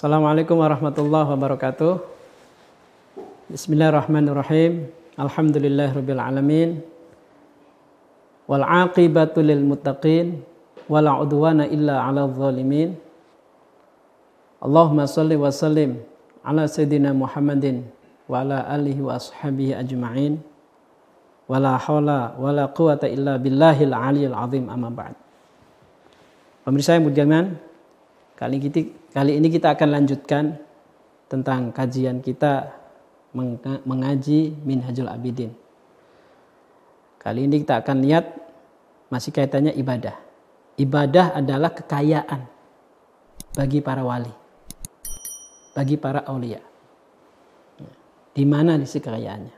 Assalamualaikum warahmatullahi wabarakatuh. Bismillahirrahmanirrahim. Alhamdulillahirabbil alamin. Wal aqibatu lil muttaqin illa zalimin. Allahumma shalli wa sallim ala sayyidina Muhammadin wa ala alihi wa ashabihi ajma'in. Wala haula wala quwata illa billahil aliyil azim amma ba'd. Pemirsa yang budiman, kali kita kali ini kita akan lanjutkan tentang kajian kita mengaji Minhajul Abidin. Kali ini kita akan lihat masih kaitannya ibadah. Ibadah adalah kekayaan bagi para wali, bagi para aulia. Di mana di kekayaannya?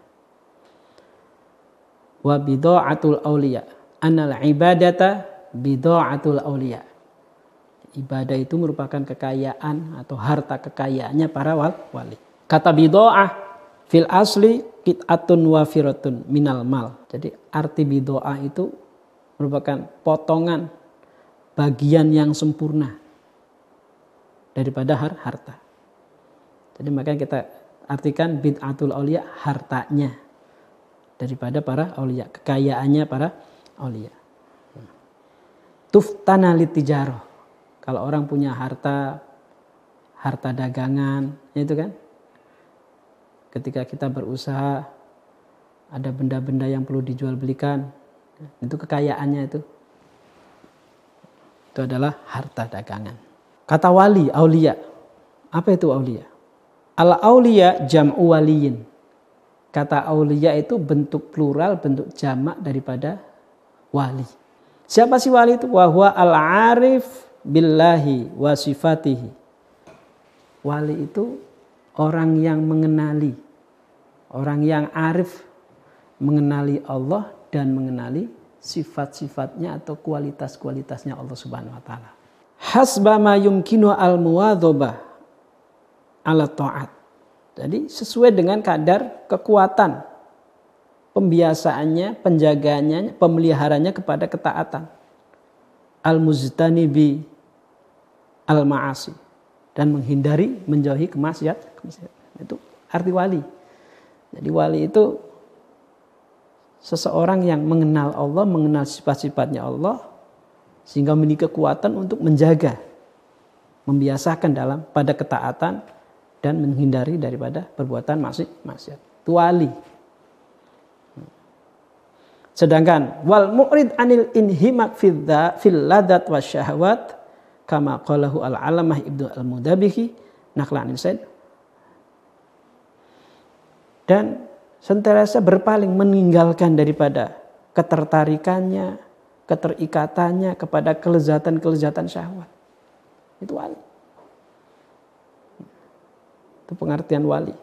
Wa bidaatul aulia. Anal ibadata bidaatul aulia. Ibadah itu merupakan kekayaan atau harta kekayaannya para wali. Kata bidoah fil asli kit'atun wafiratun minal mal. Jadi arti bidoa itu merupakan potongan bagian yang sempurna daripada har harta. Jadi makanya kita artikan bid'atul aulia hartanya daripada para aulia, kekayaannya para aulia. Tuftana litijaroh. Kalau orang punya harta, harta dagangan, itu kan. Ketika kita berusaha, ada benda-benda yang perlu dijual belikan, itu kekayaannya itu. Itu adalah harta dagangan. Kata wali, aulia. Apa itu aulia? Al aulia jam'u waliyin. Kata aulia itu bentuk plural, bentuk jamak daripada wali. Siapa sih wali itu? Wahwa al-arif billahi wa sifatihi. Wali itu orang yang mengenali. Orang yang arif mengenali Allah dan mengenali sifat-sifatnya atau kualitas-kualitasnya Allah Subhanahu wa taala. Hasba ma yumkinu al ala taat. Jadi sesuai dengan kadar kekuatan pembiasaannya, penjagaannya, pemeliharanya kepada ketaatan. Al-mujtanibi al-ma'asi dan menghindari menjauhi kemaksiat, Itu arti wali. Jadi wali itu seseorang yang mengenal Allah, mengenal sifat-sifatnya Allah sehingga memiliki kekuatan untuk menjaga, membiasakan dalam pada ketaatan dan menghindari daripada perbuatan maksiat. Itu wali. Sedangkan wal mu'rid anil inhimak fil ladat wa syahwat kama qalahu al alamah ibnu al mudabihi naklan said dan sentiasa berpaling meninggalkan daripada ketertarikannya, keterikatannya kepada kelezatan-kelezatan syahwat. Itu wali. Itu pengertian wali.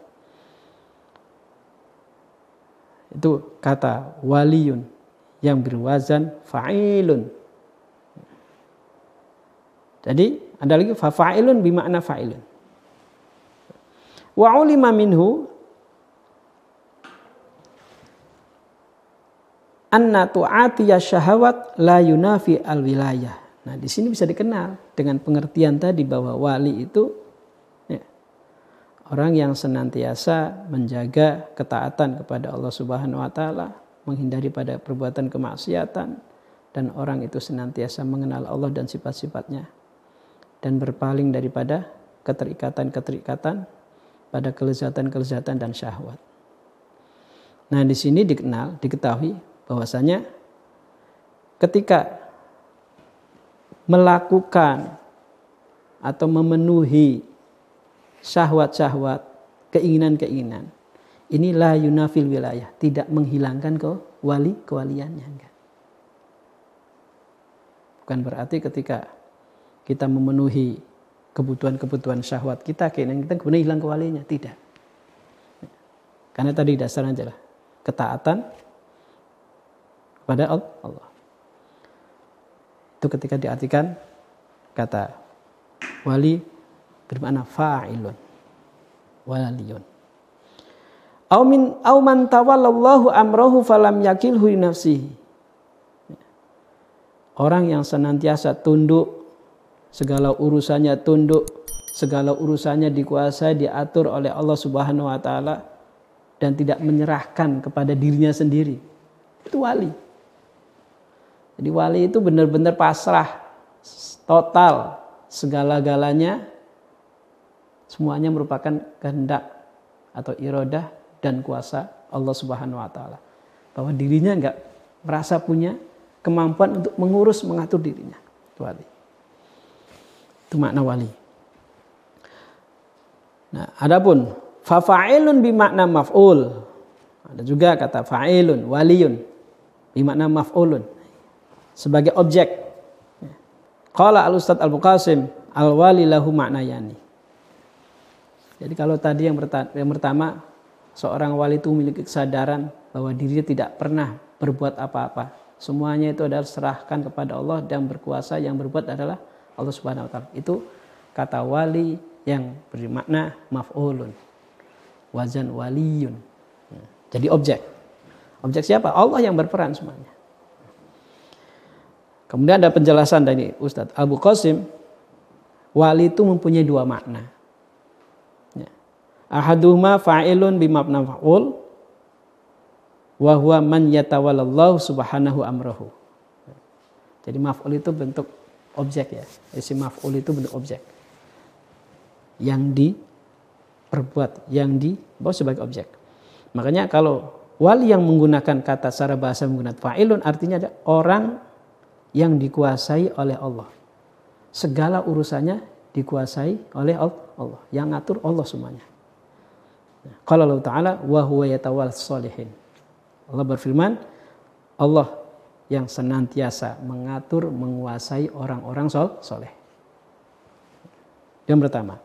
Itu kata waliyun yang berwazan fa'ilun. Jadi ada lagi fa'ilun bimakna fa'ilun. Wa ulima minhu anna tu'atiya syahawat la yunafi al wilayah. Nah, di sini bisa dikenal dengan pengertian tadi bahwa wali itu Orang yang senantiasa menjaga ketaatan kepada Allah Subhanahu wa taala, menghindari pada perbuatan kemaksiatan dan orang itu senantiasa mengenal Allah dan sifat-sifatnya dan berpaling daripada keterikatan-keterikatan pada kelezatan-kelezatan dan syahwat. Nah, di sini dikenal, diketahui bahwasanya ketika melakukan atau memenuhi syahwat-syahwat, keinginan-keinginan. Inilah yunafil wilayah, tidak menghilangkan ke wali kewaliannya. Bukan berarti ketika kita memenuhi kebutuhan-kebutuhan syahwat kita, keinginan kita kemudian hilang kewalinya. Tidak. Karena tadi dasarnya adalah ketaatan kepada Allah. Itu ketika diartikan kata wali bermakna fa'ilun waliyun au min au man tawallallahu amrahu falam yakilhu nafsihi orang yang senantiasa tunduk segala urusannya tunduk segala urusannya dikuasai, diatur oleh Allah Subhanahu wa taala dan tidak menyerahkan kepada dirinya sendiri. Itu wali. Jadi wali itu benar-benar pasrah total segala-galanya semuanya merupakan kehendak atau irodah dan kuasa Allah Subhanahu wa taala. Bahwa dirinya enggak merasa punya kemampuan untuk mengurus mengatur dirinya. Itu wali. Itu makna wali. Nah, adapun fa'ilun bimakna maf'ul. Ada juga kata fa'ilun, waliyun bimakna maf'ulun sebagai objek Qala al-Ustadz Al-Muqasim al-wali lahu maknayani. Jadi kalau tadi yang, yang pertama seorang wali itu memiliki kesadaran bahwa dirinya tidak pernah berbuat apa-apa. Semuanya itu adalah serahkan kepada Allah dan berkuasa yang berbuat adalah Allah Subhanahu wa taala. Itu kata wali yang bermakna maf'ulun. Wazan waliyun. Jadi objek. Objek siapa? Allah yang berperan semuanya. Kemudian ada penjelasan dari Ustadz Abu Qasim, wali itu mempunyai dua makna. Ya. Fa'ilun bimabna fa'ul, wa huwa man yatawallallahu subhanahu amrahu. Jadi maf'ul itu bentuk objek ya. Isim maf'ul itu bentuk objek. Yang diperbuat, yang dibawa sebagai objek. Makanya kalau wali yang menggunakan kata secara bahasa menggunakan fa'ilun artinya ada orang yang dikuasai oleh Allah. Segala urusannya dikuasai oleh Allah. Yang ngatur Allah semuanya. Kalau Allah Ta'ala wa huwa yatawal solihin. Allah berfirman, Allah yang senantiasa mengatur, menguasai orang-orang sol soleh. Yang pertama.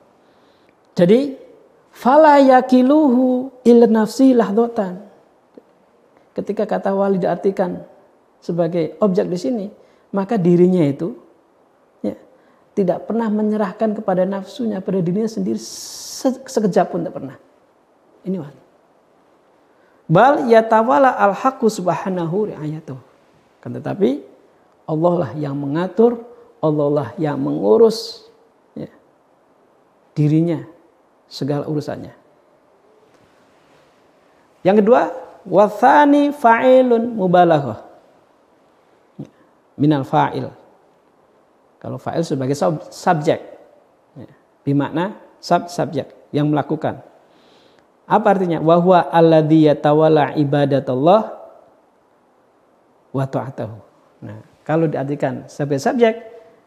Jadi, fala yakiluhu il nafsi lahdotan. Ketika kata wali diartikan sebagai objek di sini, maka dirinya itu ya, tidak pernah menyerahkan kepada nafsunya, pada dirinya sendiri sekejap pun tidak pernah. Ini wali. Bal yatawala al haqqu subhanahu riayatuh. Kan tetapi Allah lah yang mengatur, Allah lah yang mengurus ya, dirinya segala urusannya. Yang kedua, wathani fa'ilun mubalaghah minal fa'il. Kalau fa'il sebagai subjek. Ya. Bimakna sub subjek yang melakukan. Apa artinya? Wahwa alladhi yatawala ibadatullah wa ta'atahu. Nah, kalau diartikan sebagai subjek,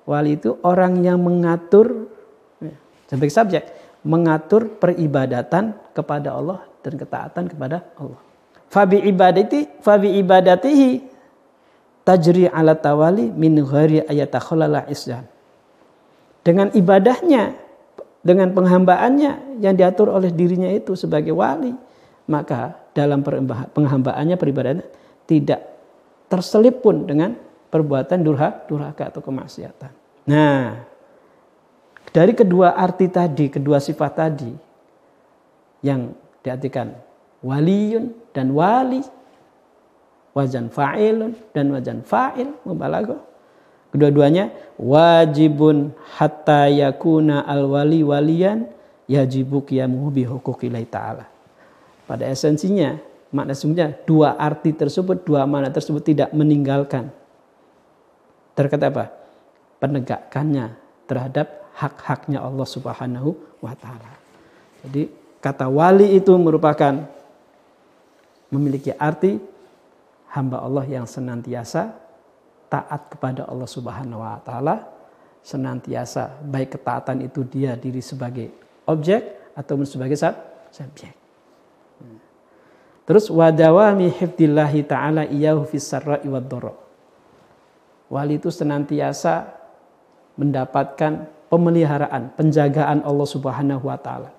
wali itu orang yang mengatur ya, sebagai subjek, mengatur peribadatan kepada Allah dan ketaatan kepada Allah. Fabi ibadati fabi ibadatihi tajri ala tawali min ghairi ayatakhalala isyan. Dengan ibadahnya, dengan penghambaannya yang diatur oleh dirinya itu sebagai wali, maka dalam penghambaannya peribadatannya tidak terselip pun dengan perbuatan durhaka, durhaka atau kemaksiatan. Nah, dari kedua arti tadi, kedua sifat tadi yang diartikan waliun dan wali wazan fa'ilun dan wazan fa'il mubalaghah. Kedua-duanya wajibun hatta yakuna al wali waliyan yajibu qiyamuhu bi taala. Pada esensinya makna sungguhnya dua arti tersebut, dua makna tersebut tidak meninggalkan terkait apa? Penegakannya terhadap hak-haknya Allah Subhanahu wa taala. Jadi kata wali itu merupakan memiliki arti hamba Allah yang senantiasa taat kepada Allah Subhanahu wa taala, senantiasa baik ketaatan itu dia diri sebagai objek atau sebagai subjek. Terus wadawami hifdillahi taala iyahu fis sarra'i wad Wali itu senantiasa mendapatkan pemeliharaan, penjagaan Allah Subhanahu wa taala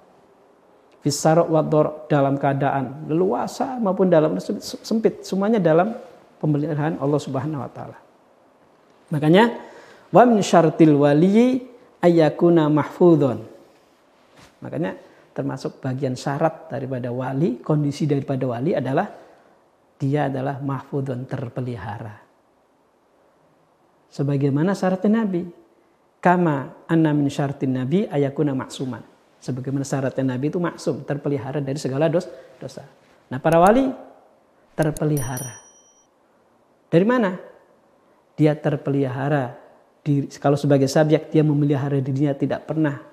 Fisarok wador dalam keadaan leluasa maupun dalam sempit. Semuanya dalam pemeliharaan Allah subhanahu wa ta'ala. Makanya wa min syartil waliyi ayakuna mahfudhon. Makanya termasuk bagian syarat daripada wali, kondisi daripada wali adalah dia adalah mahfudhon terpelihara. Sebagaimana syaratnya Nabi. kama anna min syartin nabi ayakuna maksuman. Sebagaimana syaratnya nabi itu maksum, terpelihara dari segala dos, dosa. Nah, para wali terpelihara. Dari mana? Dia terpelihara kalau sebagai subjek dia memelihara dirinya tidak pernah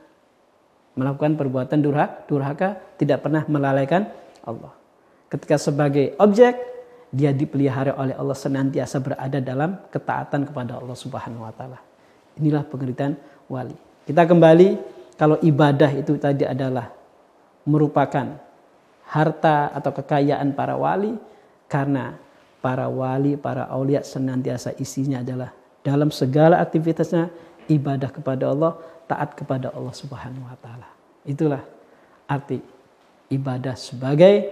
melakukan perbuatan durhaka, durhaka tidak pernah melalaikan Allah. Ketika sebagai objek dia dipelihara oleh Allah senantiasa berada dalam ketaatan kepada Allah Subhanahu wa taala. Inilah pengertian wali. Kita kembali kalau ibadah itu tadi adalah merupakan harta atau kekayaan para wali karena para wali, para aulia senantiasa isinya adalah dalam segala aktivitasnya ibadah kepada Allah, taat kepada Allah Subhanahu wa taala. Itulah arti ibadah sebagai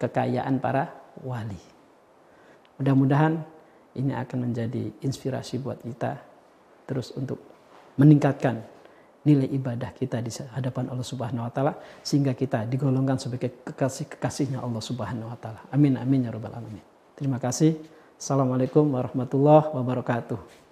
kekayaan para wali. Mudah-mudahan ini akan menjadi inspirasi buat kita terus untuk meningkatkan nilai ibadah kita di hadapan Allah Subhanahu wa taala sehingga kita digolongkan sebagai kekasih-kekasihnya Allah Subhanahu wa taala. Amin amin ya rabbal alamin. Terima kasih. Assalamualaikum warahmatullahi wabarakatuh.